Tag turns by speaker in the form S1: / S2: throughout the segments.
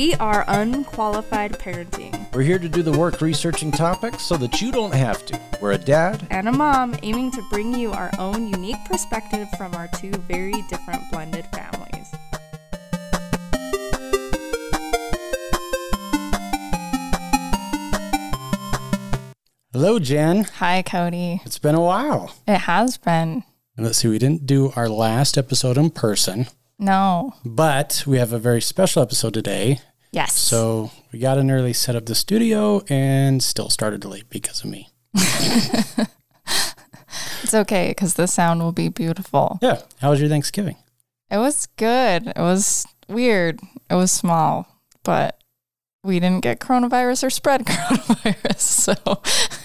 S1: We are Unqualified Parenting
S2: We're here to do the work researching topics so that you don't have to. We're a dad.
S1: and a mom aiming to bring you our own unique perspective from our two very different blended families.
S2: Hello, Jen.
S3: Hi, Cody.
S2: It's been a while.
S3: It has been.
S2: And let's see, we didn't do our last episode in person,
S3: No.
S2: but we have a very special episode today.
S3: Yes.
S2: So we got an early set up the studio and still started late because of me.
S3: it's okay because the sound will be beautiful.
S2: Yeah. How was your Thanksgiving?
S3: It was good. It was weird. It was small, but we didn't get coronavirus or spread coronavirus. So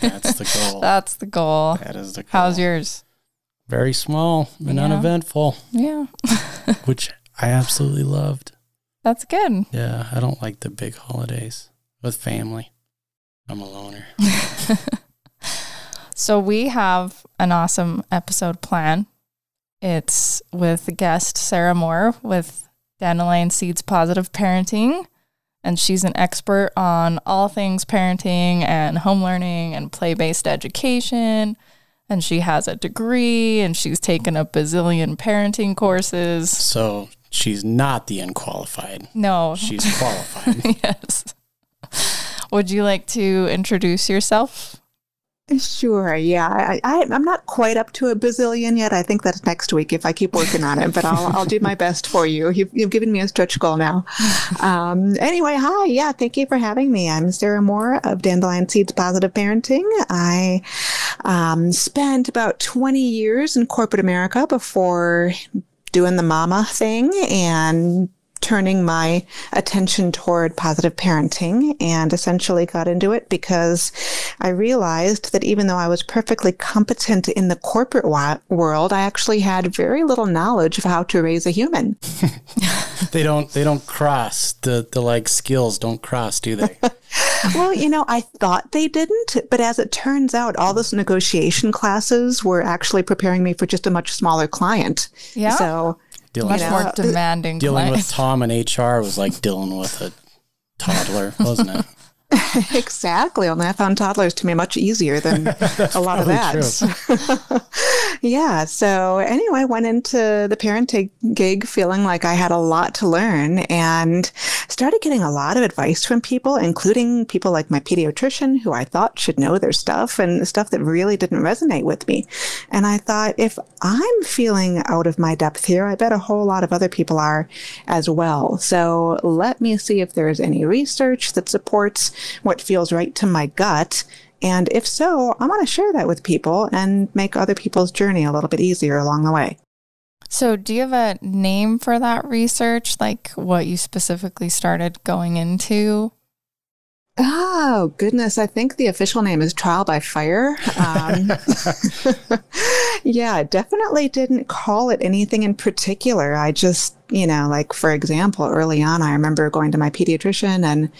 S2: That's the goal.
S3: that's the goal.
S2: that is the goal.
S3: How's yours?
S2: Very small and
S3: Yeah.
S2: uneventful,
S3: Yeah.
S2: which I absolutely loved.
S3: That's good.
S2: Yeah, I don't like the big holidays with family. I'm a loner.
S3: So we have an awesome episode plan. It's with guest Sarah Moore with Dandelion Seeds Positive Parenting. And she's an expert on all things parenting and home learning and play based education. And she has a degree and she's taken a bazillion parenting courses.
S2: So she's not the unqualified.
S3: No,
S2: She's qualified.
S3: yes. Would you like to introduce yourself?
S4: Sure. Yeah, I, I, I'm not quite up to a bazillion yet. I think that's next week if I keep working on it. But I'll, I'll do my best for you. You've, you've given me a stretch goal now. Um, anyway, hi. Yeah, thank you for having me. I'm Sarah Moore of Dandelion Seeds Positive Parenting. I um, spent about 20 years in corporate America before doing the mama thing and turning my attention toward positive parenting and essentially got into it because I realized that even though I was perfectly competent in the corporate wa- world, I actually had very little knowledge of how to raise a human.
S2: they don't they don't cross. The the like skills don't cross, do they?
S4: well, you know, I thought they didn't, but as it turns out, all those negotiation classes were actually preparing me for just a much smaller client.
S3: Yeah.
S4: So,
S2: Dealing,
S3: Much
S4: know,
S3: more demanding.
S2: dealing with. Tom and HR was like dealing with a toddler, wasn't it?
S4: exactly. Only I found toddlers to be much easier than a lot of that. yeah. So anyway, I went into the parenting gig feeling like I had a lot to learn and started getting a lot of advice from people, including people like my pediatrician, who I thought should know their stuff and stuff that really didn't resonate with me. And I thought, if I'm feeling out of my depth here, I bet a whole lot of other people are as well. So let me see if there's any research that supports what feels right to my gut. And if so, I want to share that with people and make other people's journey a little bit easier along the way.
S3: So, do you have a name for that research? Like what you specifically started going into?
S4: Oh, goodness. I think the official name is Trial by Fire. Um, yeah, definitely didn't call it anything in particular. I just, you know, like for example, early on, I remember going to my pediatrician and,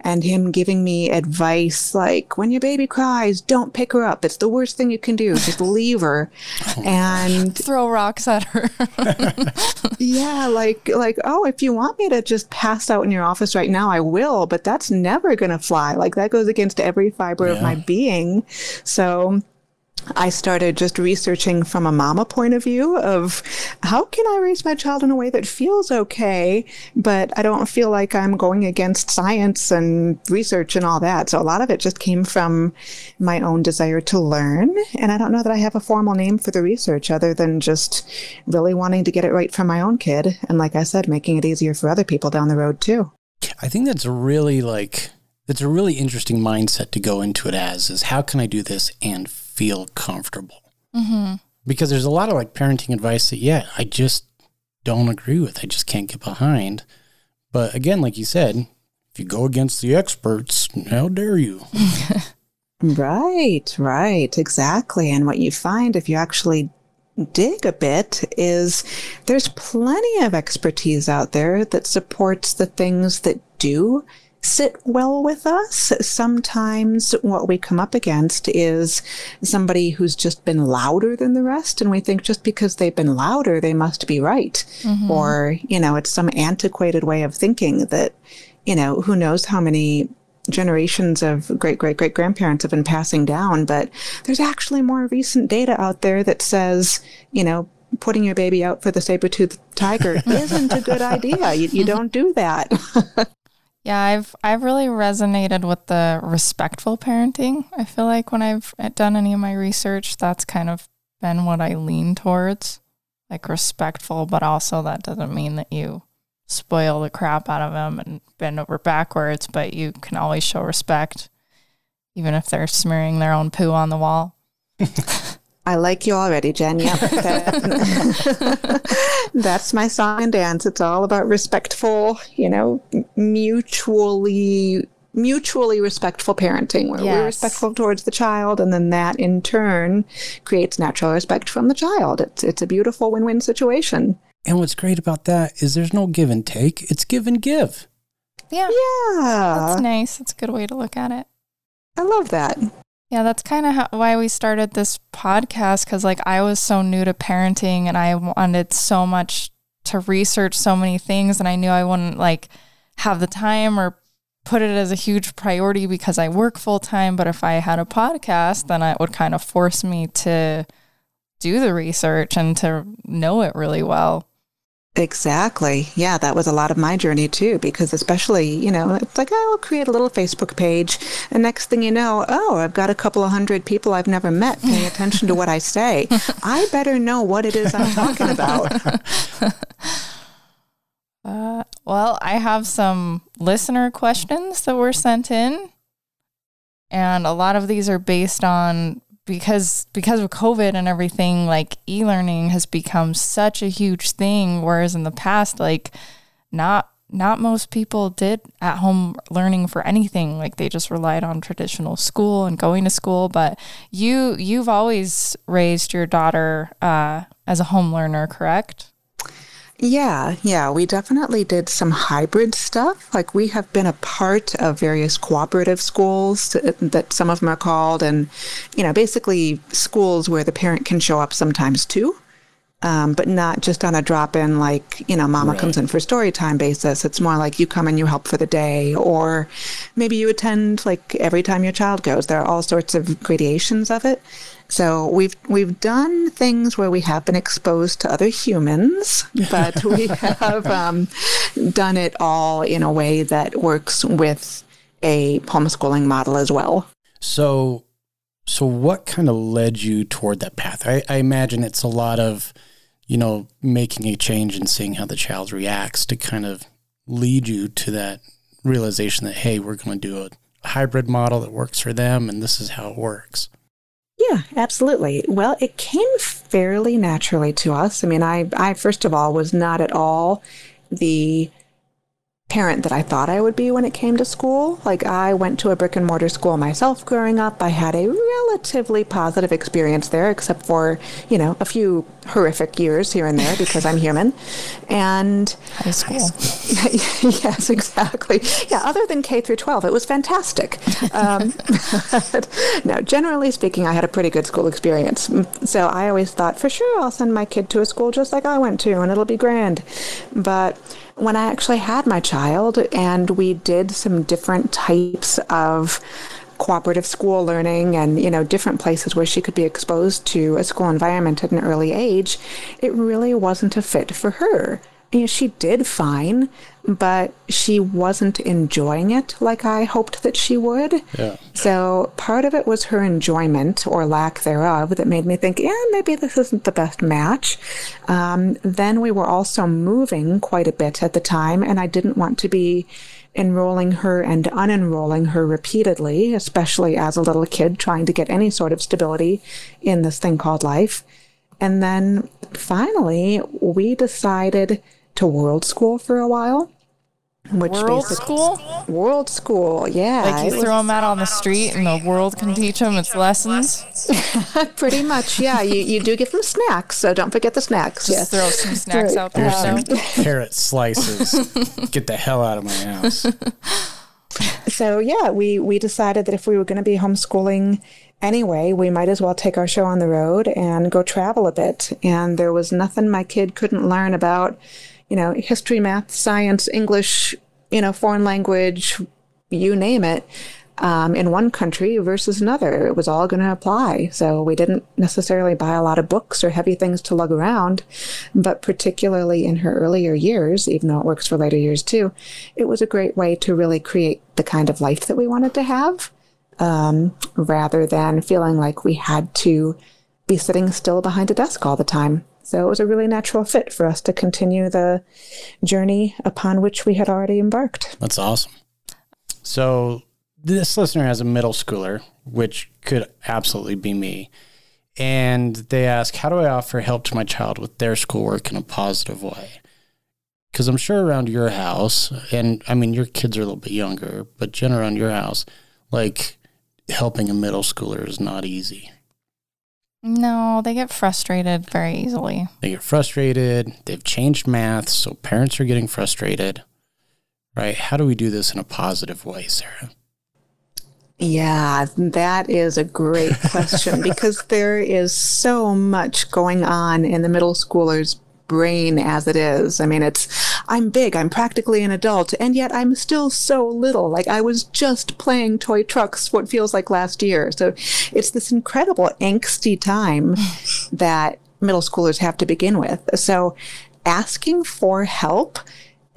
S4: and him giving me advice like, when your baby cries, don't pick her up. It's the worst thing you can do. Just leave her. and
S3: Throw rocks at her.
S4: yeah, like like oh, if you want me to just pass out in your office right now, I will, but that's never going to fly. Like that goes against every fiber of my being. So I started just researching from a mama point of view of how can I raise my child in a way that feels okay, but I don't feel like I'm going against science and research and all that. So a lot of it just came from my own desire to learn. And I don't know that I have a formal name for the research other than just really wanting to get it right for my own kid. And like I said, making it easier for other people down the road too.
S2: I think that's really like it's a really interesting mindset to go into it as is how can I do this and feel comfortable?
S3: hmm
S2: Because there's a lot of like parenting advice that yeah, I just don't agree with. I just can't get behind. But again, like you said, if you go against the experts, how dare you?
S4: Right, right, exactly. And what you find if you actually dig a bit is there's plenty of expertise out there that supports the things that do sit well with us. Sometimes what we come up against is somebody who's just been louder than the rest, and we think just because they've been louder, they must be right. Mm-hmm. Or, you know, it's some antiquated way of thinking that you know, who knows how many generations of great great great grandparents have been passing down, but there's actually more recent data out there that says, you know, putting your baby out for the saber-toothed tiger isn't a good idea. You, you mm-hmm. don't do that.
S3: Yeah, I've I've really resonated with the respectful parenting. I feel like when I've eh, done any of my research, that's kind of been what I lean towards. Like respectful, but also that doesn't mean that you spoil the crap out of them and bend over backwards, but you can always show respect even if they're smearing their own poo on the wall.
S4: I like you already, Jen. Yep. That's my song and dance. It's all about respectful, you know, mutually mutually respectful parenting where
S3: Yes.
S4: we're respectful towards the child and then that in turn creates natural respect from the child. It's it's a beautiful win-win situation.
S2: And what's great about that is there's no give and take, it's give and give.
S3: Yeah.
S4: Yeah.
S3: That's nice. That's a good way to look at it.
S4: I love that.
S3: Yeah, that's kind of why we started this podcast because, like, I was so new to parenting and I wanted so much to research so many things, and I knew I wouldn't like have the time or put it as a huge priority because I work full time. But if I had a podcast, then it would kind of force me to do the research and to know it really well.
S4: Exactly. Yeah, that was a lot of my journey too, because especially, you know, it's like, oh, I'll create a little Facebook page. And next thing you know, oh, I've got a couple of hundred people I've never met paying attention to what I say. I better know what it is I'm talking about.
S3: Uh, well, I have some listener questions that were sent in, and a lot of these are based on because because of COVID and everything. Like e-learning has become such a huge thing, whereas in the past, like not not most people did at home learning for anything. Like they just relied on traditional school and going to school. But you you've always raised your daughter uh, as a home learner, correct?
S4: Yeah, yeah, we definitely did some hybrid stuff. Like we have been a part of various cooperative schools that, some of them are called, and you know, basically schools where the parent can show up sometimes too. Um, but not just on a drop in, like, you know, mama comes in for story time basis. It's more like you come and you help for the day, or maybe you attend like every time your child goes. There are all sorts of gradations of it. So we've we've done things where we have been exposed to other humans, but we have um, done it all in a way that works with a homeschooling model as well.
S2: So, so what kind of led you toward that path? I, I imagine it's a lot of, you know, making a change and seeing how the child reacts to kind of lead you to that realization that hey, we're going to do a hybrid model that works for them, and this is how it works.
S4: Yeah, absolutely. Well, it came fairly naturally to us. I mean, I, I first of all was not at all the parent that I thought I would be when it came to school. Like, I went to a brick and mortar school myself growing up. I had a relatively positive experience there, except for, you know, a few horrific years here and there because I'm human. And
S3: High school.
S4: yes, exactly. Yeah, other than K through 12, it was fantastic. Um, no, generally speaking, I had a pretty good school experience. So I always thought, for sure, I'll send my kid to a school just like I went to, and it'll be grand. But when I actually had my child and we did some different types of cooperative school learning and you know different places where she could be exposed to a school environment at an early age it really wasn't a fit for her. You know, she did fine but she wasn't enjoying it like i hoped that she would
S2: Yeah.
S4: so part of it was her enjoyment or lack thereof that made me think, yeah, maybe this isn't the best match. Um, then we were also moving quite a bit at the time, and I didn't want to be enrolling her and unenrolling her repeatedly, especially as a little kid trying to get any sort of stability in this thing called life. And then finally, we decided to world school for a while. Which
S3: World
S4: basic-
S3: school?
S4: World school, yeah.
S3: Like you throw them out on the street and the world can teach them its lessons.
S4: Pretty much, yeah. You, you do give them snacks, so don't forget the snacks.
S3: Just
S4: Yes.
S3: throw some snacks out there.
S2: Here's
S3: So.
S2: some carrot slices. Get the hell out of my house.
S4: So yeah, we we decided that if we were going to be homeschooling anyway, we might as well take our show on the road and go travel a bit. And there was nothing my kid couldn't learn about, you know, history, math, science, English, you know, foreign language, you name it, um, in one country versus another. It was all going to apply. So we didn't necessarily buy a lot of books or heavy things to lug around, but particularly in her earlier years, even though it works for later years too, it was a great way to really create the kind of life that we wanted to have, um, rather than feeling like we had to be sitting still behind a desk all the time. So it was a really natural fit for us to continue the journey upon which we had already embarked.
S2: That's awesome. So this listener has a middle schooler, which could absolutely be me. And they ask, How do I offer help to my child with their schoolwork in a positive way? Because I'm sure around your house, and I mean, your kids are a little bit younger, but Jen, around your house, like helping a middle schooler is not easy.
S3: No, they get frustrated very easily.
S2: They get frustrated. They've changed math, so parents are getting frustrated, right? How do we do this in a positive way, Sarah?
S4: Yeah, that is a great question because there is so much going on in the middle schooler's brain as it is. I mean, it's, I'm big, I'm practically an adult, and yet I'm still so little. Like I was just playing toy trucks what feels like last year. So it's this incredible angsty time that middle schoolers have to begin with. So asking for help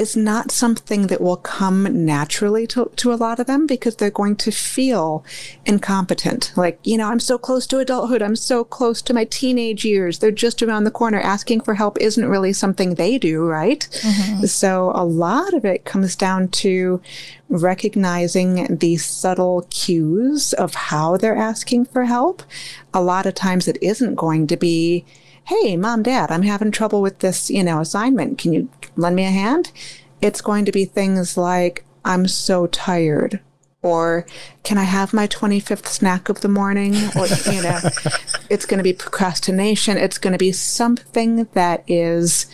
S4: is not something that will come naturally to, to a lot of them because they're going to feel incompetent. Like, you know, I'm so close to adulthood. I'm so close to my teenage years. They're just around the corner. Asking for help isn't really something they do, right? Mm-hmm. So a lot of it comes down to recognizing the subtle cues of how they're asking for help. A lot of times it isn't going to be, hey, mom, dad, I'm having trouble with this, you know, assignment. Can you lend me a hand? It's going to be things like, I'm so tired. Or can I have my 25th snack of the morning? Or, you know, it's going to be procrastination. It's going to be something that is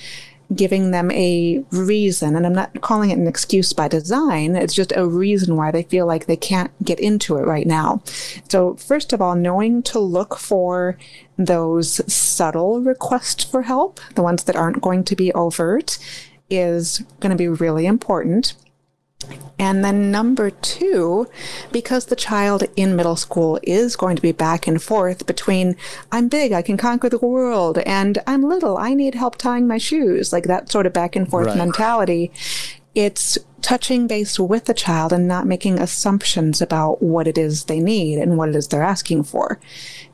S4: giving them a reason. And I'm not calling it an excuse by design. It's just a reason why they feel like they can't get into it right now. So first of all, knowing to look for those subtle requests for help, the ones that aren't going to be overt, is going to be really important. And then number two, because the child in middle school is going to be back and forth between I'm big, I can conquer the world, and I'm little, I need help tying my shoes, like that sort of back and forth right. mentality. It's touching base with the child and not making assumptions about what it is they need and what it is they're asking for.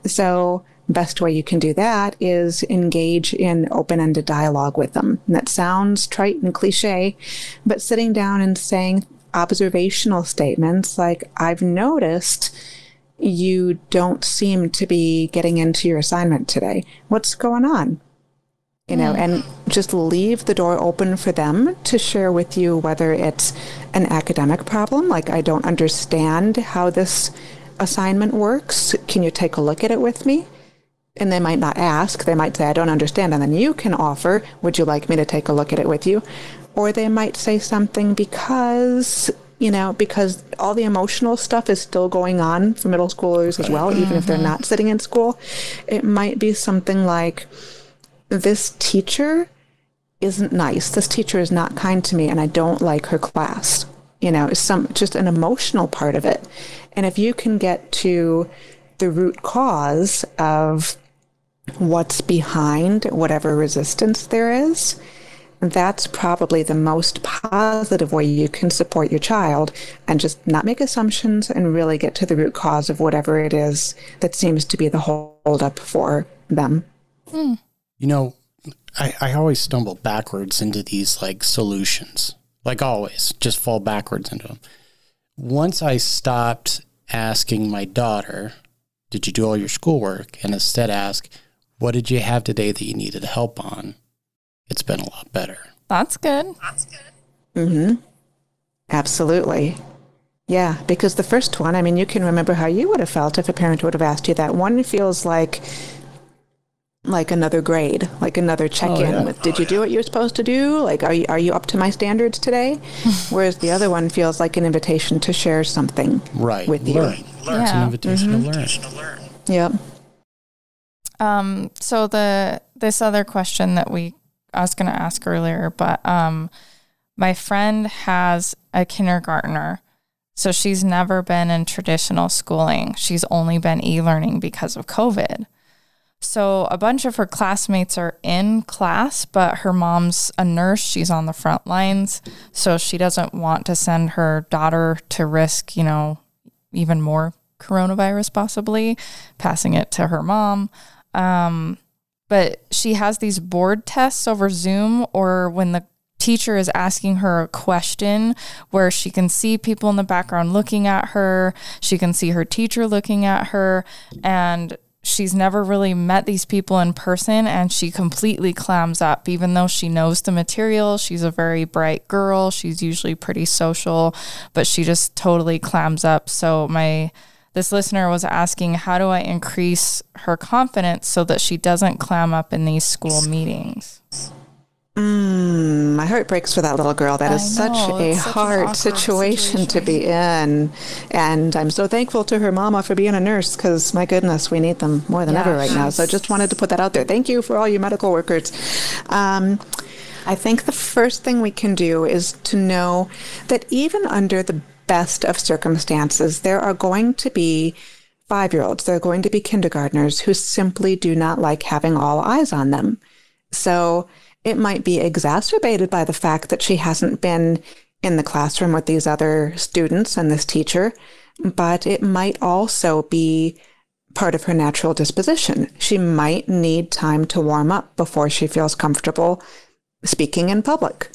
S4: So best way you can do that is engage in open-ended dialogue with them. And that sounds trite and cliche, but sitting down and saying observational statements like, I've noticed you don't seem to be getting into your assignment today. What's going on? You know, and just leave the door open for them to share with you whether it's an academic problem, like I don't understand how this assignment works. Can you take a look at it with me? And they might not ask. They might say, I don't understand. And then you can offer, Would you like me to take a look at it with you? Or they might say something because, you know, because all the emotional stuff is still going on for middle schoolers as well, even if they're mm-hmm. not sitting in school. It might be something like, This teacher isn't nice. This teacher is not kind to me, and I don't like her class. You know, it's some just an emotional part of it. And if you can get to the root cause of what's behind whatever resistance there is, that's probably the most positive way you can support your child and just not make assumptions and really get to the root cause of whatever it is that seems to be the holdup for them.
S2: Mm. You know, I, I always stumble backwards into these like solutions, like always, just fall backwards into them. Once I stopped asking my daughter, Did you do all your schoolwork? and instead ask, what did you have today that you needed help on? It's been a lot better.
S3: That's good. That's good.
S4: Mm-hmm. Absolutely. Yeah, because the first one, I mean, you can remember how you would have felt if a parent would have asked you that. One feels like like another grade, like another check-in oh, yeah. with did you do what you're supposed to do? Like are you are you up to my standards today? Whereas the other one feels like an invitation to share something
S2: right.
S4: with
S2: learn.
S4: you.
S2: Learn. Yeah. It's an invitation mm-hmm.
S4: to learn. Yep.
S3: Um, so the this other question that we I was going to ask earlier, but um, My friend has a kindergartner. So she's never been in traditional schooling. She's only been e learning because of COVID. So a bunch of her classmates are in class, but her mom's a nurse. She's on the front lines. So she doesn't want to send her daughter to risk, you know, even more coronavirus possibly, passing it to her mom. Um, but she has these board tests over Zoom or when the teacher is asking her a question where she can see people in the background looking at her, she can see her teacher looking at her, and she's never really met these people in person and she completely clams up. Even though she knows the material she's a very bright girl she's usually pretty social but she just totally clams up. So my this listener was asking how do i increase her confidence so that she doesn't clam up in these school meetings
S4: Mm, my heart breaks for that little girl. That is
S3: I
S4: such
S3: know,
S4: a
S3: such
S4: hard
S3: awkward
S4: situation, to be in. And I'm so thankful to her mama for being a nurse because, my goodness, we need them more than
S3: Yeah,
S4: ever right now. So I just wanted to put that out there. Thank you for all you medical workers. Um, I think the first thing we can do is to know that even under the best of circumstances, there are going to be five year olds, there are going to be kindergartners who simply do not like having all eyes on them. So, it might be exacerbated by the fact that she hasn't been in the classroom with these other students and this teacher, but it might also be part of her natural disposition. She might need time to warm up before she feels comfortable speaking in public.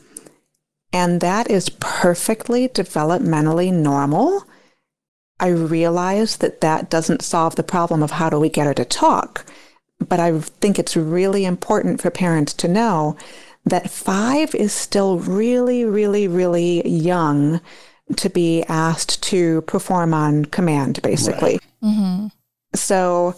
S4: And that is perfectly developmentally normal. I realize that that doesn't solve the problem of how do we get her to talk but I think it's really important for parents to know that five is still really, really, really young to be asked to perform on command, basically.
S3: Right. Mm-hmm.
S4: So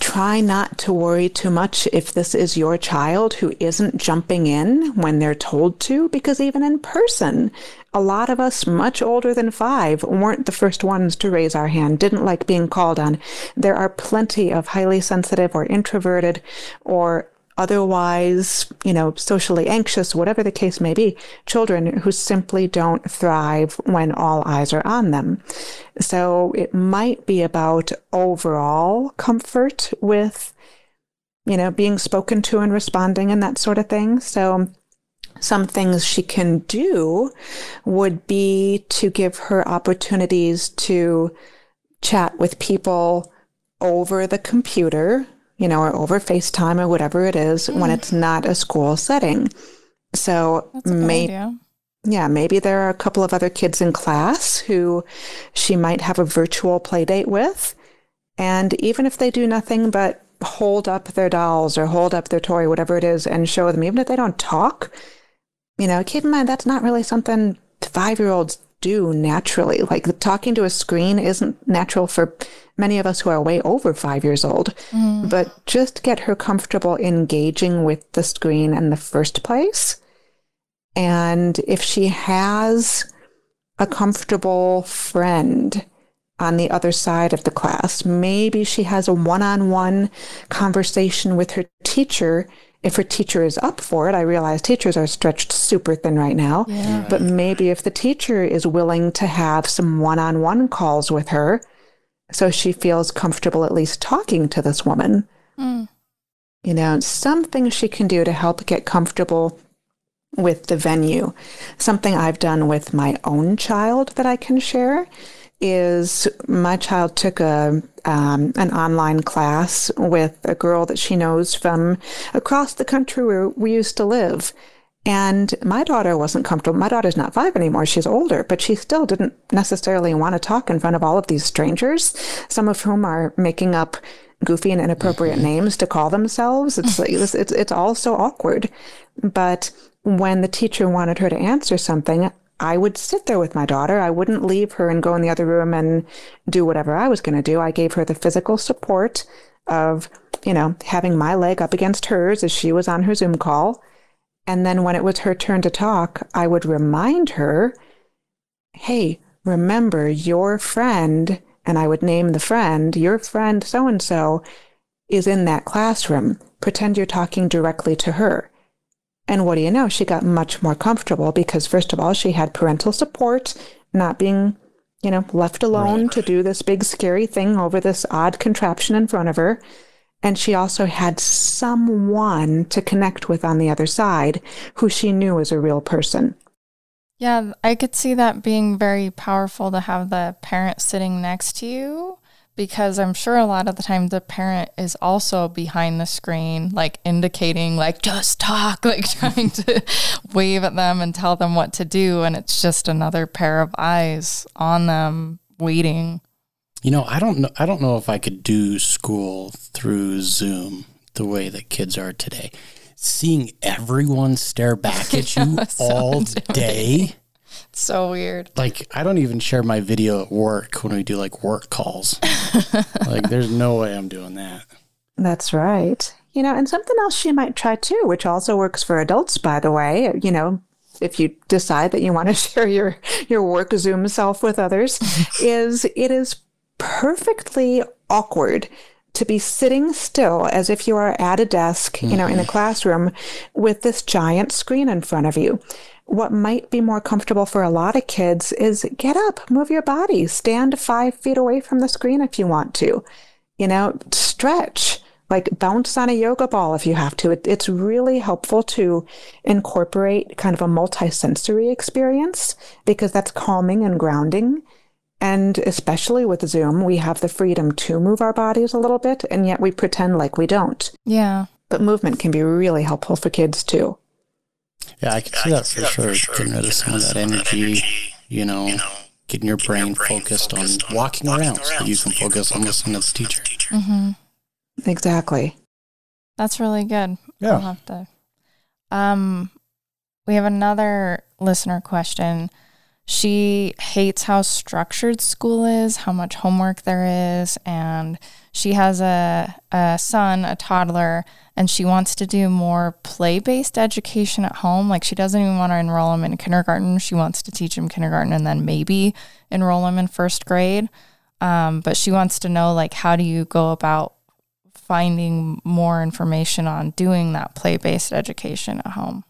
S4: try not to worry too much if this is your child who isn't jumping in when they're told to, because even in person, a lot of us much older than five weren't the first ones to raise our hand, didn't like being called on. There are plenty of highly sensitive or introverted or otherwise, you know, socially anxious, whatever the case may be, children who simply don't thrive when all eyes are on them. So it might be about overall comfort with, you know, being spoken to and responding and that sort of thing. So some things she can do would be to give her opportunities to chat with people over the computer you know, or over FaceTime or whatever it is mm. when it's not a school setting. So maybe, yeah, maybe there are a couple of other kids in class who she might have a virtual play date with. And even if they do nothing but hold up their dolls or hold up their toy, whatever it is, and show them, even if they don't talk, you know, keep in mind that's not really something five year olds do naturally. Like talking to a screen isn't natural for many of us who are way over five years old. Mm. But just get her comfortable engaging with the screen in the first place. And if she has a comfortable friend on the other side of the class, maybe she has a one on one conversation with her teacher if her teacher is up for it, I realize teachers are stretched super thin right now. Yeah. But maybe if the teacher is willing to have some one on one calls with her, so she feels comfortable at least talking to this woman, mm. you know, something she can do to help get comfortable with the venue. Something I've done with my own child that I can share is my child took a um, an online class with a girl that she knows from across the country where we used to live. And my daughter wasn't comfortable. My daughter's not five anymore. She's older, but she still didn't necessarily want to talk in front of all of these strangers, some of whom are making up goofy and inappropriate mm-hmm. names to call themselves. It's, it's, it's, it's all so awkward. But when the teacher wanted her to answer something, I would sit there with my daughter. I wouldn't leave her and go in the other room and do whatever I was going to do. I gave her the physical support of, you know, having my leg up against hers as she was on her Zoom call. And then when it was her turn to talk, I would remind her, hey, remember your friend, and I would name the friend, your friend so and so is in that classroom. Pretend you're talking directly to her. And what do you know? She got much more comfortable because, first of all, she had parental support, not being, you know, left alone right. to do this big scary thing over this odd contraption in front of her. And she also had someone to connect with on the other side who she knew was a real person.
S3: Yeah, I could see that being very powerful to have the parent sitting next to you because I'm sure a lot of the time the parent is also behind the screen, like indicating, like, just talk, like trying to wave at them and tell them what to do. And it's just another pair of eyes on them waiting.
S2: You know, I don't know. I don't know if I could do school through Zoom the way that kids are today. Seeing everyone stare back at you all day
S3: so weird.
S2: Like I don't even share my video at work when we do like work calls. like there's no way I'm doing that.
S4: That's right. You know, and something else she might try too, which also works for adults, by the way, you know, if you decide that you want to share your your work Zoom self with others, is it is perfectly awkward to be sitting still as if you are at a desk, you know, in a classroom with this giant screen in front of you what might be more comfortable for a lot of kids is get up, move your body, stand five feet away from the screen if you want to, you know, stretch, like bounce on a yoga ball if you have to. It, it's really helpful to incorporate kind of a multisensory experience because that's calming and grounding. And especially with Zoom, we have the freedom to move our bodies a little bit, and yet we pretend like we don't.
S3: Yeah.
S4: But movement can be really helpful for kids too.
S2: Yeah, I can see, that, for, that sure. for sure. Getting rid of some of that energy, you know, you know getting your brain, your brain focused, focused, on walking, walking around, around, so you can focus on listening to the teacher.
S3: Mm-hmm.
S4: Exactly.
S3: That's really good.
S2: Yeah.
S3: I'll have to. Um, we have another listener question. She hates how structured school is, how much homework there is, and she has a, a son, a toddler, and she wants to do more play based education at home. Like she doesn't even want to enroll him in kindergarten. She wants to teach him kindergarten and then maybe enroll him in first grade. Um, but she wants to know like how do you go about finding more information on doing that play based education at home?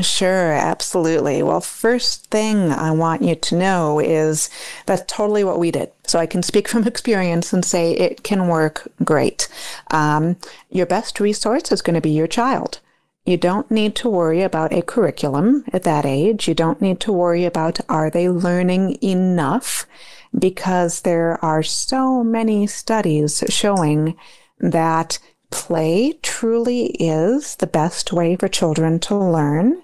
S4: Sure, absolutely. Well, first thing I want you to know is that's totally what we did. So I can speak from experience and say it can work great. Um, your best resource is going to be your child. You don't need to worry about a curriculum at that age. You don't need to worry about are they learning enough because there are so many studies showing that play truly is the best way for children to learn.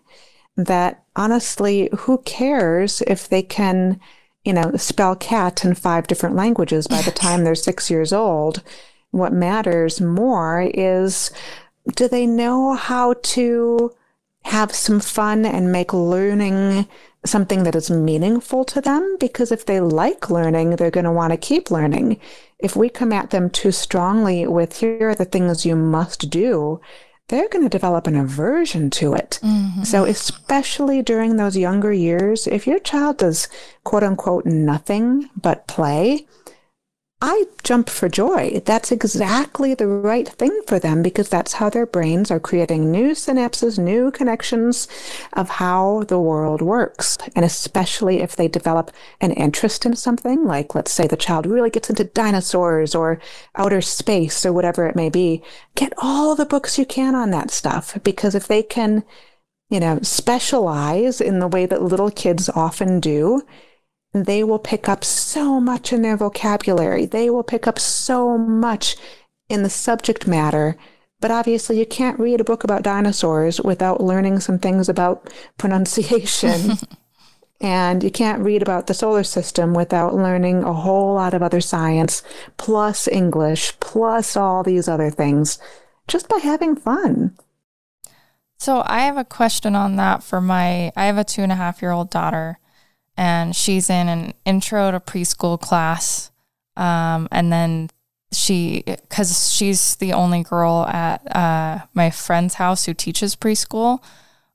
S4: That honestly, who cares if they can, you know, spell cat in five different languages by the time they're six years old? What matters more is do they know how to have some fun and make learning something that is meaningful to them? Because if they like learning, they're going to want to keep learning if we come at them too strongly with here are the things you must do, they're going to develop an aversion to it. Mm-hmm. So, especially during those younger years, if your child does quote unquote nothing but play, I jump for joy. That's exactly the right thing for them because that's how their brains are creating new synapses, new connections of how the world works. And especially if they develop an interest in something, like let's say the child really gets into dinosaurs or outer space or whatever it may be, get all the books you can on that stuff because if they can, you know, specialize in the way that little kids often do, they will pick up so much in their vocabulary. They will pick up so much in the subject matter. But obviously, you can't read a book about dinosaurs without learning some things about pronunciation. and you can't read about the solar system without learning a whole lot of other science, plus English, plus all these other things, just by having fun.
S3: So, I have a question on that for my. I have a two and a half year old daughter and she's in an intro to preschool class. Um, and then she, because she's the only girl at uh, my friend's house who teaches preschool.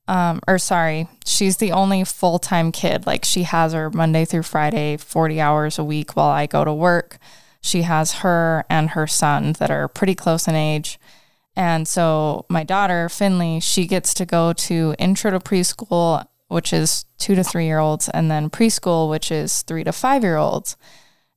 S3: Um, or sorry, she's the only full time kid. Like she has her Monday through Friday, 40 hours a week while I go to work. She has her and her son that are pretty close in age. And so my daughter, Finley, she gets to go to intro to preschool, which is two to three year olds, and then preschool, which is three to five year olds.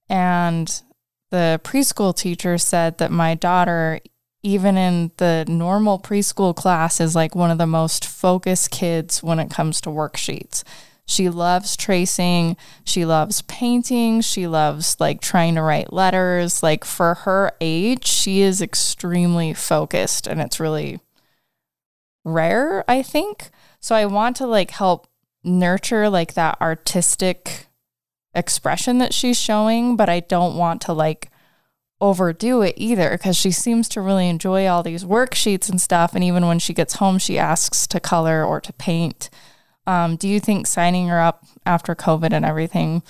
S3: And the preschool teacher said that my daughter, even in the normal preschool class, is like one of the most focused kids when it comes to worksheets. She loves tracing. She loves painting. She loves like trying to write letters. Like for her age, she is extremely focused and it's really rare, I think. So I want to like help nurture like that artistic expression that she's showing, but I don't want to like overdo it either because she seems to really enjoy all these worksheets and stuff. And even when she gets home, she asks to color or to paint. Um, do you think signing her up after COVID and everything,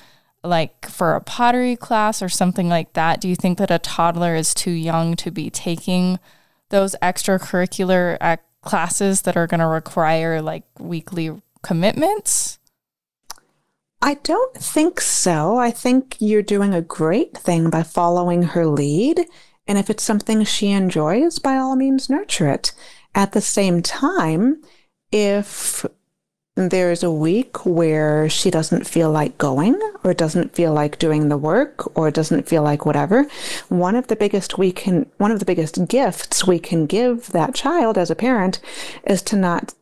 S3: like for a pottery class or something like that, do you think that a toddler is too young to be taking those extracurricular ac- classes that are going to require like weekly commitments?
S4: I don't think so. I think you're doing a great thing by following her lead. And if it's something she enjoys, by all means, nurture it. At the same time, if there's a week where she doesn't feel like going or doesn't feel like doing the work or doesn't feel like whatever one of the biggest we can one of the biggest gifts we can give that child as a parent is to not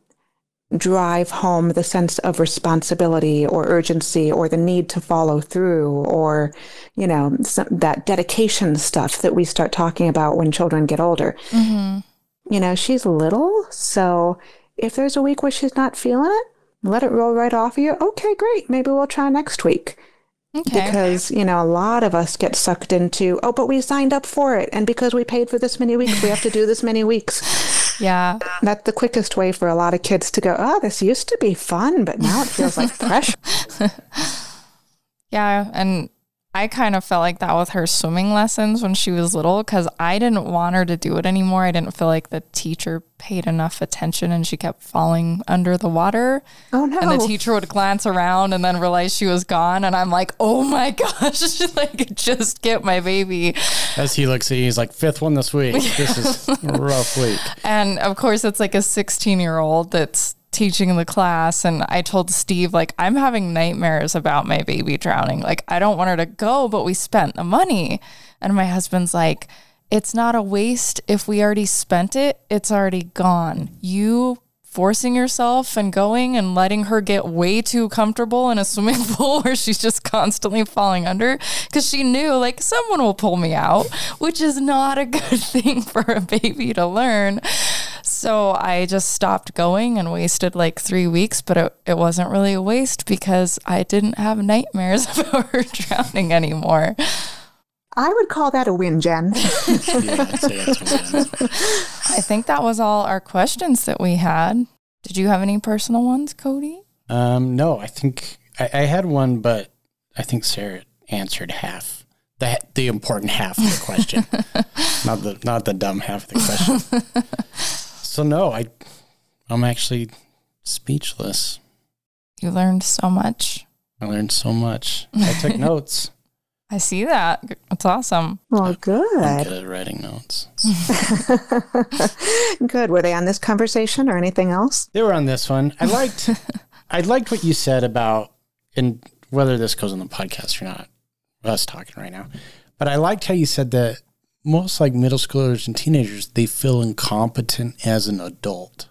S4: drive home the sense of responsibility or urgency or the need to follow through or you know some, that dedication stuff that we start talking about when children get older mm-hmm. you know she's little so if there's a week where she's not feeling it let it roll right off of you okay great maybe we'll try next week Okay. Because, you know, a lot of us get sucked into, oh, but we signed up for it. And because we paid for this many weeks, we have to do this many weeks.
S3: Yeah.
S4: That's the quickest way for a lot of kids to go, oh, this used to be fun, but now it feels like pressure.
S3: yeah. And I kind of felt like that with her swimming lessons when she was little because I didn't want her to do it anymore. I didn't feel like the teacher paid enough attention and she kept falling under the water.
S4: Oh, no.
S3: And the teacher would glance around and then realize she was gone. And I'm like, oh my gosh, like just get my baby.
S2: As he looks at you, he's like, fifth one this week. This is a rough week.
S3: And of course, it's like a 16 year old that's teaching the class and I told Steve like I'm having nightmares about my baby drowning. Like I don't want her to go, but we spent the money. And my husband's like it's not a waste if we already spent it, it's already gone. You forcing yourself and going and letting her get way too comfortable in a swimming pool where she's just constantly falling under because she knew like someone will pull me out, which is not a good thing for a baby to learn. So I just stopped going and wasted like three weeks, but it, it wasn't really a waste because I didn't have nightmares about her drowning anymore.
S4: I would call that a win, Jen. yeah,
S3: I think that was all our questions that we had. Did you have any personal ones, Cody?
S2: Um, no, I think I, I had one, but I think Sarah answered half the the important half of the question, not the not the dumb half of the question. So no, I I'm actually speechless.
S3: You learned so much.
S2: I learned so much. I took notes.
S3: I see that. That's awesome.
S4: Well, good.
S2: I'm good at writing notes.
S4: good. Were they on this conversation or anything else?
S2: They were on this one. I liked I liked what you said about and whether this goes on the podcast or not. Us talking right now. But I liked how you said that most like middle schoolers and teenagers, they feel incompetent as an adult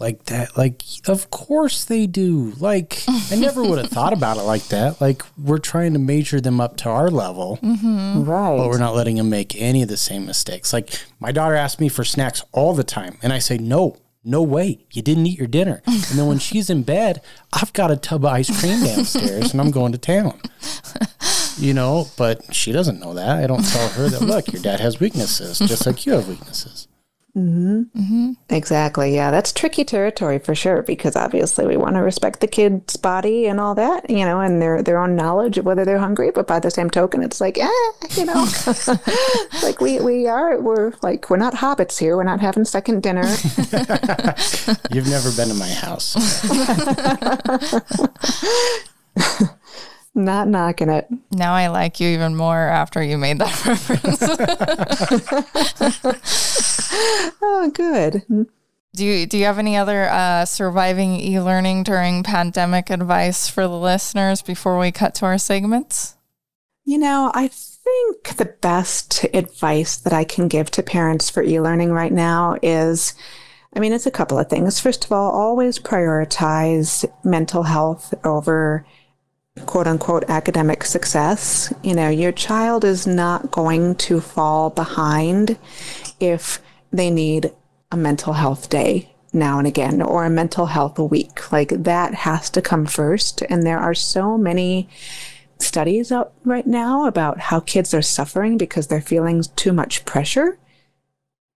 S2: like that. Like, of course they do. Like, I never would have thought about it like that. Like, we're trying to measure them up to our level.
S4: Mm-hmm. Right.
S2: But we're not letting them make any of the same mistakes. Like, my daughter asks me for snacks all the time. And I say, no, no way. You didn't eat your dinner. And then when she's in bed, I've got a tub of ice cream downstairs and I'm going to town. You know, but she doesn't know that. I don't tell her that, look, your dad has weaknesses, just like you have weaknesses.
S4: Mm-hmm. Mm-hmm. Exactly. Yeah, that's tricky territory for sure because obviously we want to respect the kid's body and all that, you know, and their their own knowledge of whether they're hungry. But by the same token, it's like, eh, you know, like we we are we're like we're not hobbits here. We're not having second dinner.
S2: You've never been to my house.
S4: Not knocking it.
S3: Now I like you even more after you made that reference.
S4: Oh, good.
S3: do you do you have any other uh, surviving e-learning during pandemic advice for the listeners before we cut to our segments?
S4: You know, I think the best advice that I can give to parents for e learning right now is I mean, it's a couple of things. First of all, always prioritize mental health over quote unquote academic success. You know, your child is not going to fall behind if they need a mental health day now and again or a mental health week. Like that has to come first. And there are so many studies out right now about how kids are suffering because they're feeling too much pressure.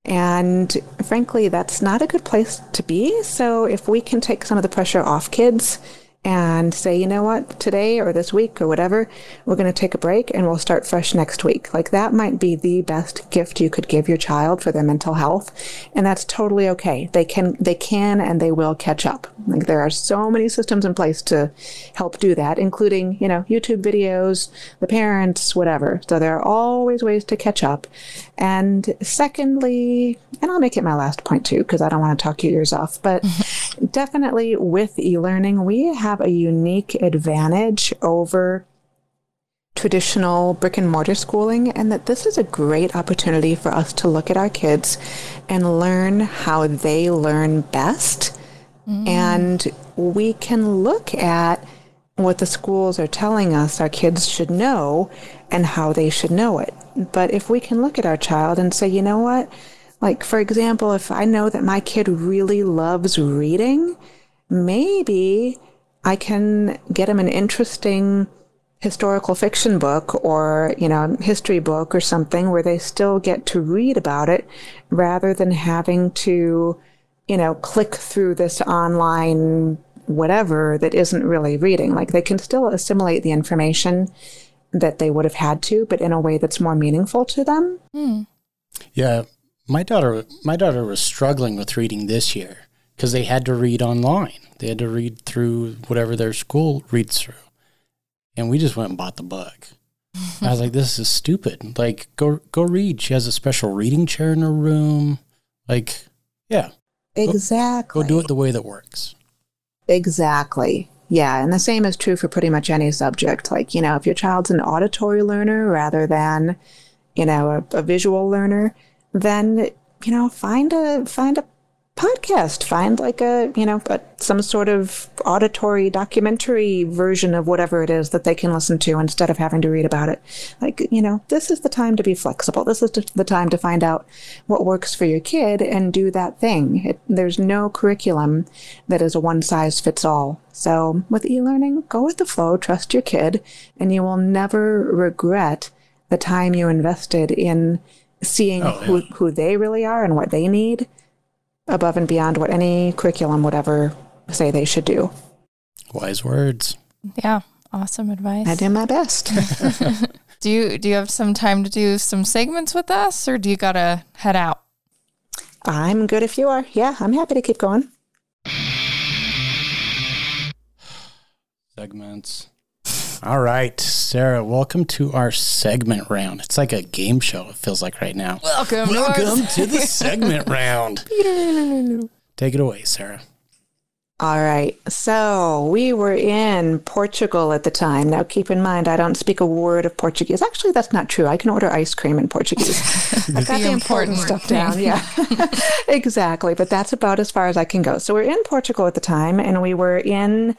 S4: And frankly, that's not a good place to be. So if we can take some of the pressure off kids and say, you know what, today or this week or whatever, we're going to take a break and we'll start fresh next week. Like that might be the best gift you could give your child for their mental health. And that's totally okay. They can, they can and they will catch up. Like there are so many systems in place to help do that, including, you know, YouTube videos, the parents, whatever. So there are always ways to catch up. And secondly, and I'll make it my last point too, because I don't want to talk your ears off, but definitely with e-learning, we have a unique advantage over traditional brick and mortar schooling and that this is a great opportunity for us to look at our kids and learn how they learn best. Mm. And we can look at what the schools are telling us our kids should know and how they should know it. But if we can look at our child and say, you know what? Like, for example, if I know that my kid really loves reading, maybe I can get him an interesting historical fiction book or, you know, history book or something where they still get to read about it rather than having to, you know, click through this online whatever that isn't really reading. Like they can still assimilate the information that they would have had to, but in a way that's more meaningful to them. Hmm.
S2: Yeah, my daughter my daughter was struggling with reading this year because they had to read online. They had to read through whatever their school reads through. And we just went and bought the book. I was like, this is stupid. Like, go go read. She has a special reading chair in her room. Like, yeah,
S4: Exactly.
S2: go do it the way that works.
S4: Exactly. Yeah. And the same is true for pretty much any subject. Like, you know, if your child's an auditory learner rather than, you know, a, a visual learner, then, you know, find a, find a podcast, find like a, you know, a, some sort of auditory documentary version of whatever it is that they can listen to instead of having to read about it. Like, you know, this is the time to be flexible. This is the time to find out what works for your kid and do that thing. It, there's no curriculum that is a one size fits all. So with e-learning, go with the flow, trust your kid, and you will never regret the time you invested in seeing
S2: Oh, yeah.
S4: who, who they really are and what they need above and beyond what any curriculum would ever say they should do.
S2: Wise words.
S3: Yeah, awesome advice.
S4: I did my best.
S3: Do you do you have some time to do some segments with us, or do you gotta head out?
S4: I'm good if you are. Yeah, I'm happy to keep going.
S2: Segments. All right, Sarah, welcome to our segment round. It's like a game show, it feels like right now.
S3: Welcome,
S2: Welcome to the segment round. Take it away, Sarah.
S4: All right. So we were in Portugal at the time. Now, keep in mind, I don't speak a word of Portuguese. Actually, that's not true. I can order ice cream in Portuguese. I've got
S3: The
S4: the important
S3: important
S4: stuff
S3: thing.
S4: down. Yeah, exactly. But that's about as far as I can go. So we're in Portugal at the time, and we were in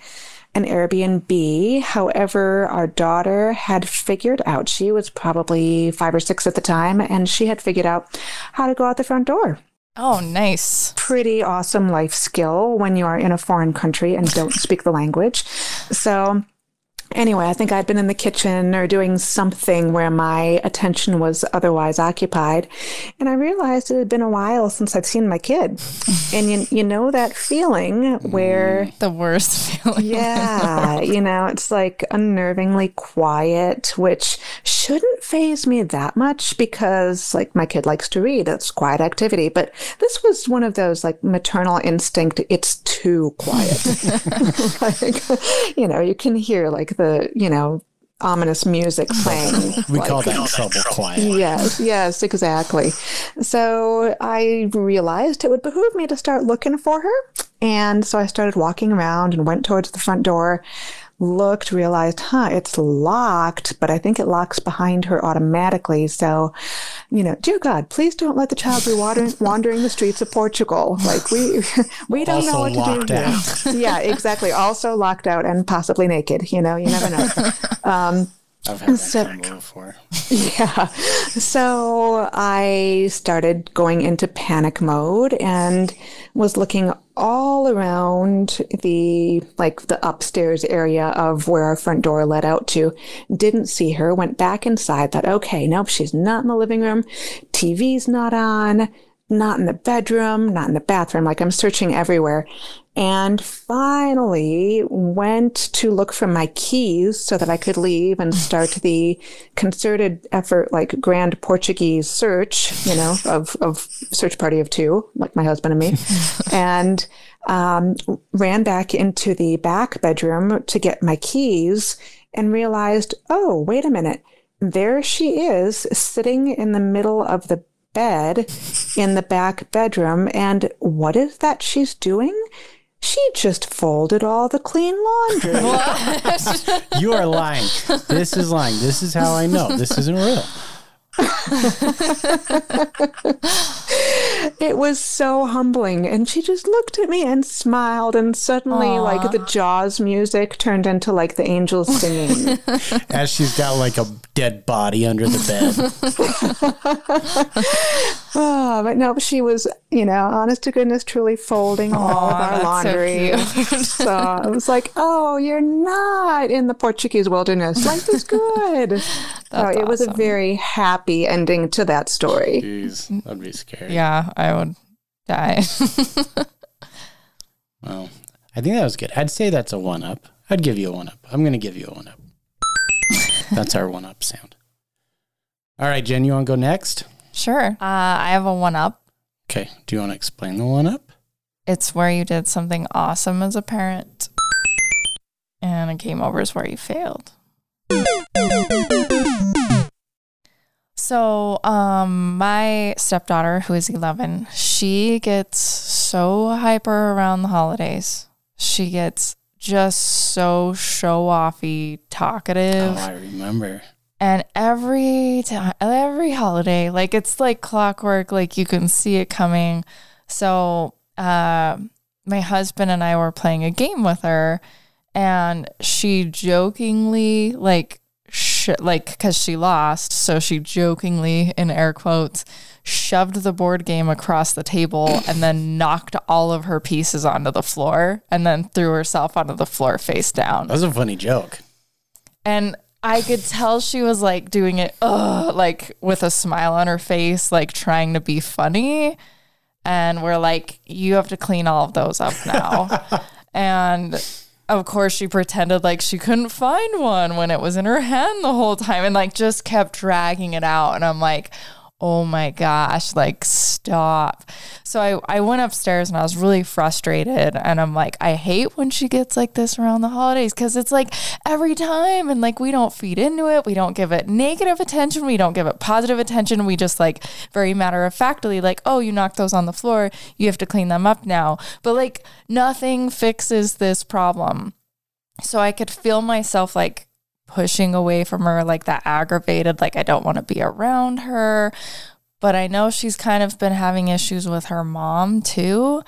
S4: an Airbnb. However, our daughter had figured out, she was probably five or six at the time, and she had figured out how to go out the front door
S3: Oh, nice.
S4: pretty awesome life skill when you are in a foreign country and don't speak the language. So, anyway, I think I'd been in the kitchen or doing something where my attention was otherwise occupied. And I realized it had been a while since I'd seen my kid. And you, you know that feeling mm, where
S3: The worst feeling.
S4: yeah, you know, it's like unnervingly quiet, which shouldn't phase me that much because like my kid likes to read. It's quiet activity. But this was one of those like maternal instinct. It's too quiet. like, you know, you can hear like the, you know, ominous music playing.
S2: We
S4: like,
S2: call that trouble quiet.
S4: Yes, yes, exactly. So I realized it would behoove me to start looking for her. And so I started walking around and went towards the front door, looked, realized, huh, it's locked, but I think it locks behind her automatically. So, you know, dear God, please don't let the child be wandering, wandering the streets of Portugal. Like we, we don't know what to
S2: locked
S4: do. here. yeah, exactly. Also locked out and possibly naked. You know, you never know. Um,
S2: I've had that
S4: So-
S2: combo before.
S4: yeah. So I started going into panic mode and was looking all around the like the upstairs area of where our front door led out to. Didn't see her. Went back inside. Thought, okay, nope, she's not in the living room. TV's not on. Not in the bedroom. Not in the bathroom. Like I'm searching everywhere. And finally went to look for my keys so that I could leave and start the concerted effort, like grand Portuguese search, you know, of, of search party of two, like my husband and me. and, um, ran back into the back bedroom to get my keys and realized, oh, wait a minute. There she is sitting in the middle of the bed in the back bedroom. And what is that she's doing? She just folded all the clean laundry.
S2: You are lying. This is lying. This is how I know. This isn't real.
S4: it was so humbling. And she just looked at me and smiled. And suddenly, like the Jaws music turned into like the angels singing.
S2: As she's got like a dead body under the bed.
S4: oh, but no, she was, you know, honest to goodness, truly folding all of our
S3: that's so
S4: laundry. So, I was like, oh, you're not in the Portuguese wilderness. Life is good. so it was a very happy ending to that story.
S2: Jeez, that'd be scary.
S3: Yeah, I would die.
S2: Well, I think that was good. I'd say that's a one up. I'd give you a one up. I'm going to give you a one up. that's our one up sound. All right, Jen, you want to go next?
S3: sure. Uh, I have a one up.
S2: Okay. Do you want to explain the one up?
S3: It's where you did something awesome as a parent, and a game over is where you failed. So, um, my stepdaughter, who is 11, she gets so hyper around the holidays. She gets just so show offy, talkative.
S2: Oh, I remember.
S3: And every time, every holiday, like it's like clockwork, like you can see it coming. So, uh, my husband and I were playing a game with her, and she jokingly, like, like, because she lost, so she jokingly, in air quotes, shoved the board game across the table and then knocked all of her pieces onto the floor and then threw herself onto the floor face down.
S2: That was a funny joke.
S3: And I could tell she was like doing it, ugh, like with a smile on her face, like trying to be funny. And we're like, you have to clean all of those up now. and of course, she pretended like she couldn't find one when it was in her hand the whole time and like just kept dragging it out. And I'm like, oh my gosh, like stop. So I, I went upstairs and I was really frustrated. And I'm like, I hate when she gets like this around the holidays because it's like every time and like we don't feed into it. We don't give it negative attention. We don't give it positive attention. We just like very matter of factly, like, oh, you knocked those on the floor. You have to clean them up now. But like nothing fixes this problem. So I could feel myself like pushing away from her, like that aggravated, like I don't want to be around her. But I know she's kind of been having issues with her mom too.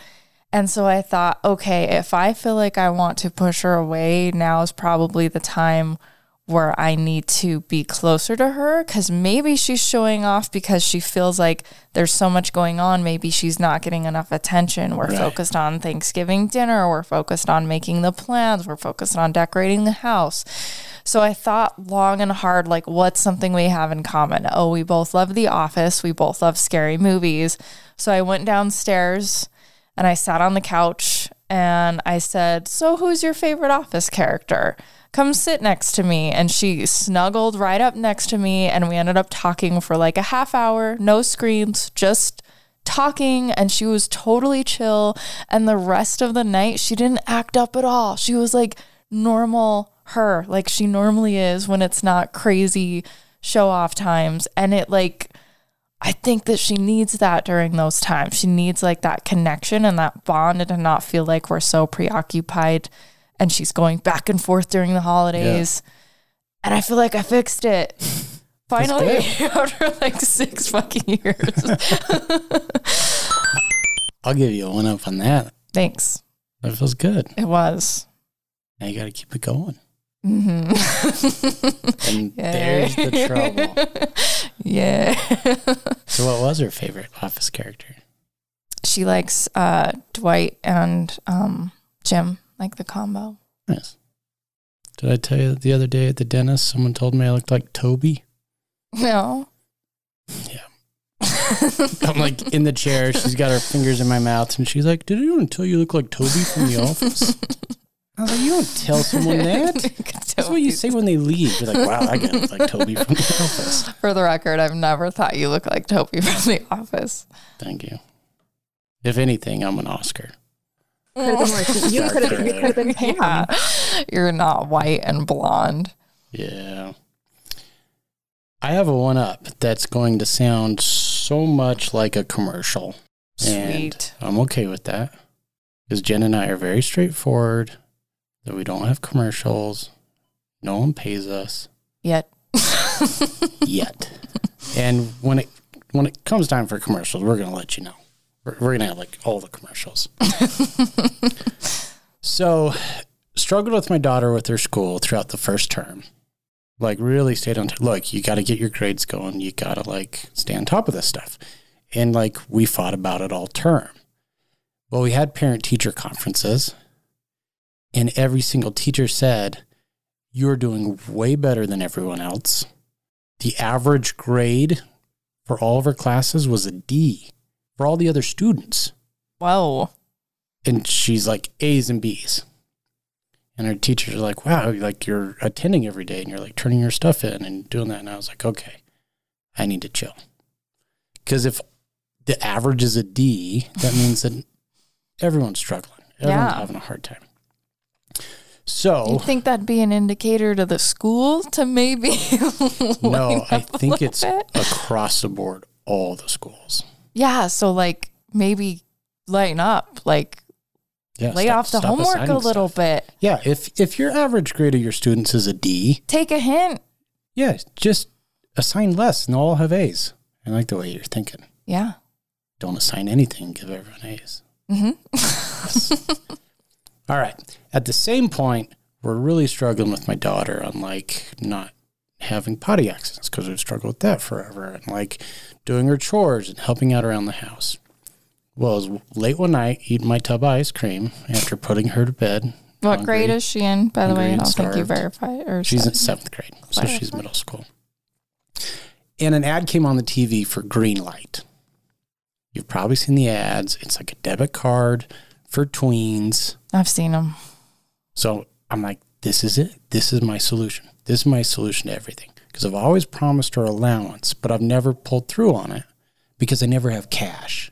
S3: And so I thought, okay, if I feel like I want to push her away, now is probably the time where I need to be closer to her because maybe she's showing off because she feels like there's so much going on. Maybe she's not getting enough attention. We're
S2: Right.
S3: focused on Thanksgiving dinner, we're focused on making the plans, we're focused on decorating the house. So I thought long and hard, like, what's something we have in common? Oh, we both love The Office. We both love scary movies. So I went downstairs and I sat on the couch and I said, So, who's your favorite office character? Come sit next to me. And she snuggled right up next to me, and we ended up talking for like a half hour, no screams, just talking. And she was totally chill. And the rest of the night, she didn't act up at all. She was like normal her, like she normally is when it's not crazy show off times. And it like, I think that she needs that during those times. She needs like that connection and that bond and to not feel like we're so preoccupied and she's going back and forth during the holidays. And I feel like I fixed it. Finally, after like six fucking years.
S2: I'll give you a one up on that.
S3: Thanks.
S2: That feels good.
S3: It was.
S2: Now you got to keep it going.
S3: hmm
S2: And there's the trouble.
S3: yeah.
S2: So, what was her favorite office character?
S3: she likes uh, Dwight and um, Jim, like the combo.
S2: Nice. Did I tell you the other day at the dentist, someone told me I looked like Toby?
S3: No. Yeah.
S2: I'm like in the chair. She's got her fingers in my mouth, and she's like, "Did anyone tell you you look like Toby from The Office?" I was like, "You don't tell someone that. That's what you say when they leave. You're like, wow, I got look like Toby from The Office."
S3: For the record, I've never thought you look like Toby from The Office.
S2: Thank you. If anything, I'm an Oscar.
S4: Could have been you could have you could have been Pam.
S3: Yeah. You're not white and blonde.
S2: Yeah. I have a one up that's going to sound so much like a commercial. And I'm okay with that. Because Jen and I are very straightforward, that we don't have commercials. No one pays us
S3: Yet.
S2: yet. and when it when it comes time for commercials, we're gonna let you know. We're, we're gonna have like all the commercials. so struggled with my daughter with her school throughout the first term. Like really stayed on. T- Look, you got to get your grades going. You got to like stay on top of this stuff. And like we fought about it all term. Well, we had parent teacher conferences, and every single teacher said, "You're doing way better than everyone else." The average grade for all of her classes was a D for all the other students
S3: Whoa.
S2: and she's like A's and B's. And her teachers are like, wow, like you're attending every day and you're like turning your stuff in and doing that. And I was like, okay, I need to chill. Because if the average is a D, that means that everyone's struggling. Everyone's
S3: Yeah.
S2: having a hard time. So,
S3: You'd think that'd be an indicator to the school to maybe.
S2: no, I think it's
S3: bit?
S2: across the board, all the schools.
S3: Yeah. So, like, maybe lighten up, like,
S2: Yeah,
S3: lay
S2: stop-
S3: off the homework a little
S2: stuff.
S3: bit.
S2: Yeah, if if your average grade of your students is a D,
S3: Take a hint.
S2: yeah, just assign less and all have A's. I like the way you're thinking.
S3: Yeah.
S2: Don't assign anything, give everyone A's.
S3: Mm-hmm.
S2: All right. At the same point, we're really struggling with my daughter on like not having potty accidents because we've struggled with that forever and like doing her chores and helping out around the house. Well, it was late one night eating my tub of ice cream after putting her to bed.
S3: What
S2: Hungry.
S3: grade is she in, by the way? I don't think you verified. Or
S2: She's in seventh grade, so she's middle school. And an ad came on the TV for Greenlight. You've probably seen the ads. It's like a debit card for tweens.
S3: I've seen them.
S2: So I'm like, this is it. This is my solution. This is my solution to everything. Because I've always promised her allowance, but I've never pulled through on it because I never have cash.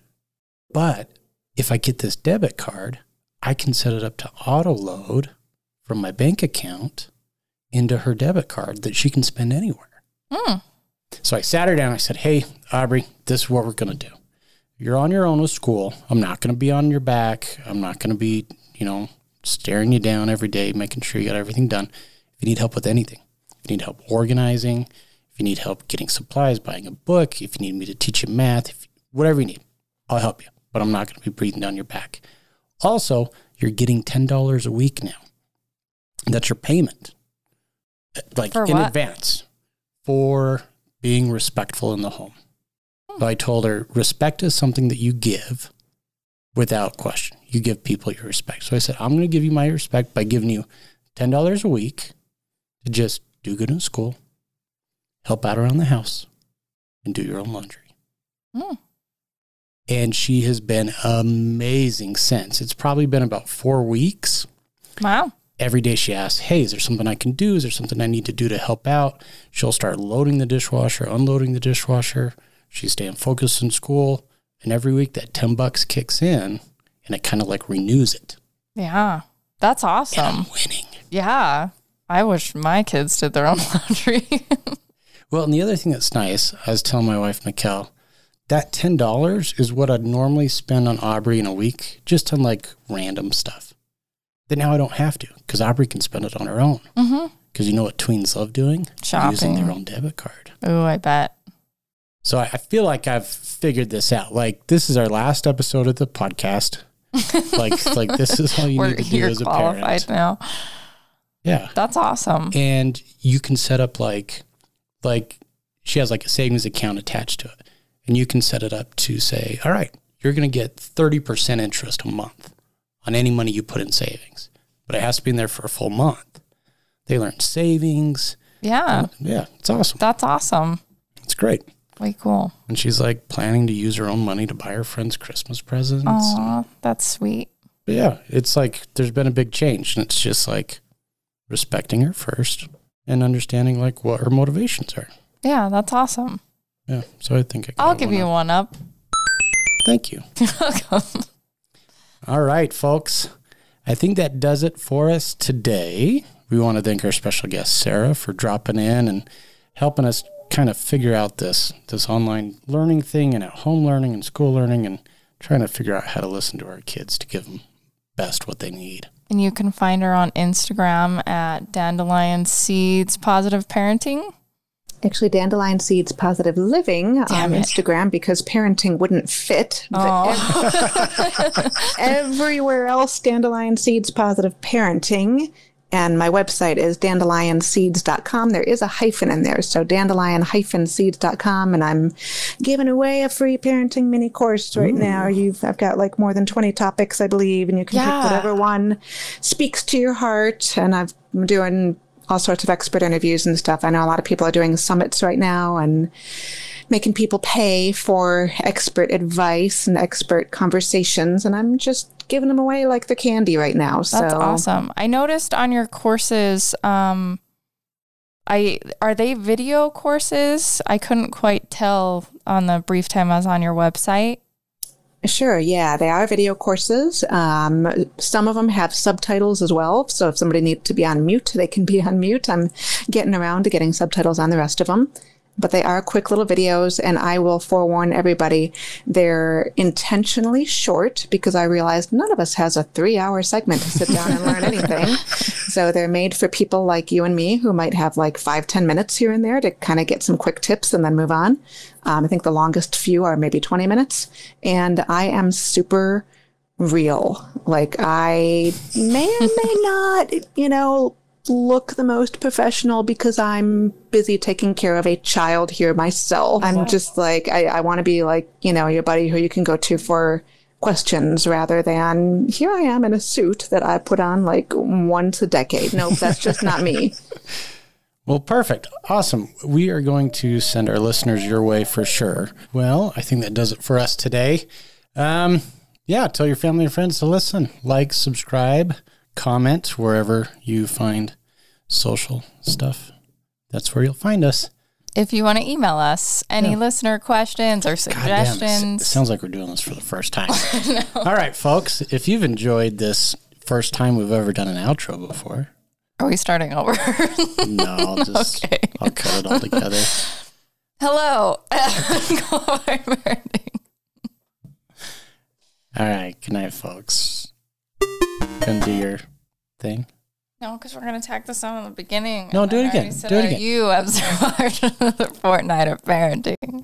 S2: But if I get this debit card, I can set it up to auto load from my bank account into her debit card that she can spend anywhere.
S3: Mm.
S2: So I sat her down. I said, Hey, Aubrey, this is what we're going to do. You're on your own with school. I'm not going to be on your back. I'm not going to be, you know, staring you down every day, making sure you got everything done. If you need help with anything, you need help organizing, if you need help getting supplies, buying a book, if you need me to teach you math, if, whatever you need, I'll help you. But I'm not going to be breathing down your back. Also, you're getting $10 a week now. That's your payment. Uh, like
S3: For
S2: in
S3: what?
S2: advance for being respectful in the home. So I told her, respect is something that you give without question. You give people your respect. So I said, I'm going to give you my respect by giving you $10 a week to just do good in school, help out around the house, and do your own laundry.
S3: Mm.
S2: And she has been amazing since. It's probably been about four weeks.
S3: Wow.
S2: Every day she asks, Hey, is there something I can do? Is there something I need to do to help out? She'll start loading the dishwasher, unloading the dishwasher. She's staying focused in school. And every week that 10 bucks kicks in and it kind of like renews it.
S3: Yeah. That's
S2: And
S3: awesome.
S2: I'm winning.
S3: Yeah. I wish my kids did their own laundry.
S2: Well, and the other thing that's nice, I was telling my wife, Mikkel, that $10 is what I'd normally spend on Aubrey in a week, just on like random stuff. That now I don't have to because Aubrey can spend it on her own.
S3: mm-hmm.
S2: Because you know what tweens love doing? Shopping. Using their own debit card.
S3: Oh, I bet.
S2: So I I feel like I've figured this out. Like this is our last episode of the podcast. like like this is all you
S3: We're
S2: need to do as a parent.
S3: now.
S2: Yeah.
S3: That's awesome.
S2: and you can set up like like she has like a savings account attached to it and you can set it up to say all right you're going to get 30% interest a month on any money you put in savings but it has to be in there for a full month they learn savings
S3: Yeah.
S2: yeah it's awesome
S3: That's awesome.
S2: it's great
S3: Way cool.
S2: and she's like planning to use her own money to buy her friends christmas presents
S3: Aw, that's sweet.
S2: But yeah it's like there's been a big change and it's just like respecting her first and understanding like what her motivations are
S3: Yeah, that's awesome.
S2: Yeah, so I think I
S3: I'll
S2: one
S3: give you
S2: up.
S3: one up.
S2: Thank you. All right, folks. I think that does it for us today. We want to thank our special guest Sarah for dropping in and helping us kind of figure out this this online learning thing and at home learning and school learning and trying to figure out how to listen to our kids to give them best what they need.
S3: And you can find her on Instagram at Dandelion Seeds Positive Parenting.
S4: Actually, Dandelion Seeds Positive Living
S3: Damn
S4: on
S3: it.
S4: Instagram because parenting wouldn't fit.
S3: Oh,
S4: everywhere else, Dandelion Seeds Positive Parenting. And my website is dandelionseeds.com. There is a hyphen in there. So dandelion-seeds.com. And I'm giving away a free parenting mini course right now. You've, I've got like more than 20 topics, I believe, and you can
S3: Yeah.
S4: pick whatever one speaks to your heart. And I've, I'm doing all sorts of expert interviews and stuff. I know a lot of people are doing summits right now and making people pay for expert advice and expert conversations. And I'm just giving them away like the candy right now.
S3: that's
S4: so
S3: awesome. I noticed on your courses, um, I are they video courses? I couldn't quite tell on the brief time I was on your website.
S4: Sure, yeah, they are video courses. Um, some of them have subtitles as well. So if somebody needs to be on mute, they can be on mute. I'm getting around to getting subtitles on the rest of them. But they are quick little videos, and I will forewarn everybody they're intentionally short because I realized none of us has a three hour segment to sit down and learn anything. So they're made for people like you and me who might have like five, ten minutes here and there to kind of get some quick tips and then move on. Um, I think the longest few are maybe 20 minutes. And I am super real. Like I may or may not, you know, look the most professional because I'm busy taking care of a child here myself. I'm just like, I, I want to be like, you know, your buddy who you can go to for questions rather than here I am in a suit that I put on like once a decade. Nope, that's just not me.
S2: Well, perfect. Awesome. We are going to send our listeners your way for sure. Well, I think that does it for us today. Um, yeah, tell your family and friends to listen, like, subscribe, comment wherever you find social stuff. That's where you'll find us.
S3: If you want to email us any listener questions or
S2: God damn, it,
S3: suggestions,
S2: sounds like we're doing this for the first time. All right, folks, if you've enjoyed this first time we've ever done an outro before,
S3: are we starting over?
S2: no, I'll just
S3: Okay.
S2: I'll cut it all together.
S3: Hello.
S2: All right, good night, folks. Gonna do your thing.
S3: No, because we're gonna tack this on in the beginning.
S2: No, do it again. Do it again.
S3: You have survived the fortnight of parenting.